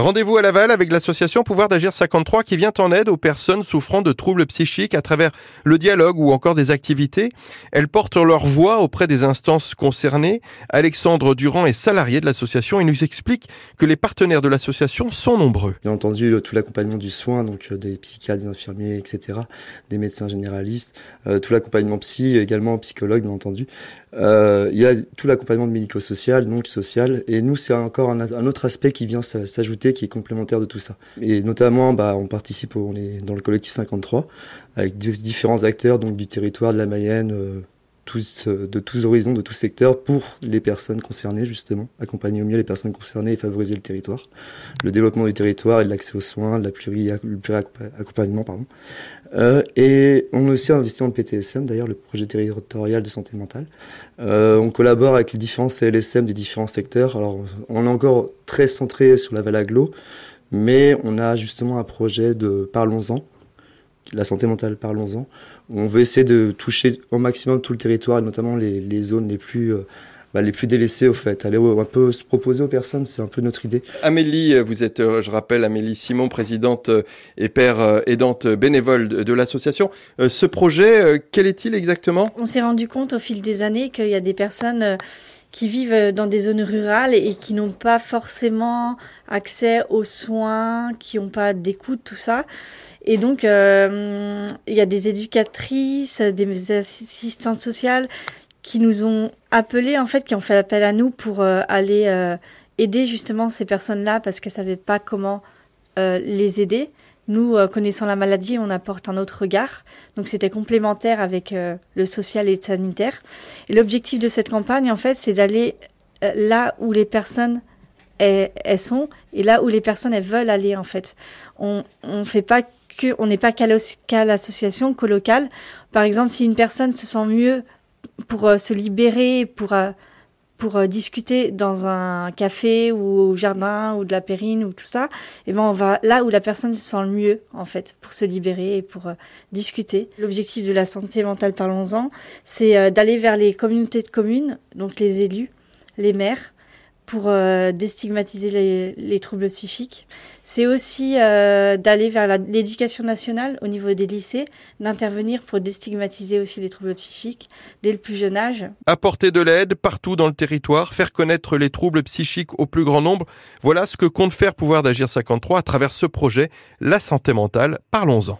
Rendez-vous à Laval avec l'association Pouvoir d'agir 53 qui vient en aide aux personnes souffrant de troubles psychiques à travers le dialogue ou encore des activités. Elles portent leur voix auprès des instances concernées. Alexandre Durand est salarié de l'association et nous explique que les partenaires de l'association sont nombreux. Bien entendu, tout l'accompagnement du soin, donc euh, des psychiatres, des infirmiers, etc., des médecins généralistes, euh, tout l'accompagnement psy, également psychologue, bien entendu. Euh, il y a tout l'accompagnement médico-social, donc social, et nous c'est encore un, un, autre aspect qui vient s'ajouter, qui est complémentaire de tout ça. Et notamment, bah, on participe, on est dans le collectif 53 avec différents acteurs donc du territoire de la Mayenne. Euh, tous, euh, de tous horizons, de tous secteurs, pour les personnes concernées, justement, accompagner au mieux les personnes concernées et favoriser le territoire, le développement du territoire et l'accès aux soins, la le pluri-accompagnement, pardon. Euh, et on a aussi investi dans le PTSM, d'ailleurs, le projet territorial de santé mentale. On collabore avec les différents CLSM des différents secteurs. Alors, on est encore très centré sur la Valaglo, mais on a justement un projet de Parlons-en, la santé mentale, parlons-en. On veut essayer de toucher au maximum tout le territoire, et notamment les, les zones les plus, euh, bah, les plus délaissées au fait. Aller un peu se proposer aux personnes, c'est un peu notre idée. Amélie, euh, vous êtes, euh, je rappelle, Amélie Simon, présidente et père aidante bénévole de, l'association. Ce projet, quel est-il exactement? On s'est rendu compte au fil des années qu'il y a des personnes qui vivent dans des zones rurales et qui n'ont pas forcément accès aux soins, qui n'ont pas d'écoute, tout ça. Et donc, euh, il y a des éducatrices, des assistantes sociales qui nous ont appelés, en fait, qui ont fait appel à nous pour euh, aller euh, aider justement ces personnes-là parce qu'elles ne savaient pas comment les aider. Nous, connaissant la maladie, on apporte un autre regard. Donc, c'était complémentaire avec le social et le sanitaire. Et l'objectif de cette campagne, en fait, c'est d'aller là où les personnes elles, sont et là où les personnes elles veulent aller en fait. On ne fait pas on n'est pas qu'à l'association, qu'au local. Par exemple, si une personne se sent mieux pour euh, se libérer, pour, euh, pour euh, discuter dans un café ou au jardin ou de la périne ou tout ça, et eh ben on va là où la personne se sent le mieux en fait pour se libérer et pour discuter. L'objectif de la santé mentale, parlons-en, c'est d'aller vers les communautés de communes, donc les élus, les maires, pour euh, déstigmatiser les, les, troubles psychiques. C'est aussi euh, d'aller vers l'éducation nationale au niveau des lycées, d'intervenir pour déstigmatiser aussi les troubles psychiques dès le plus jeune âge. Apporter de l'aide partout dans le territoire, faire connaître les troubles psychiques au plus grand nombre, voilà ce que compte faire Pouvoir d'agir 53 à travers ce projet, la santé mentale, parlons-en.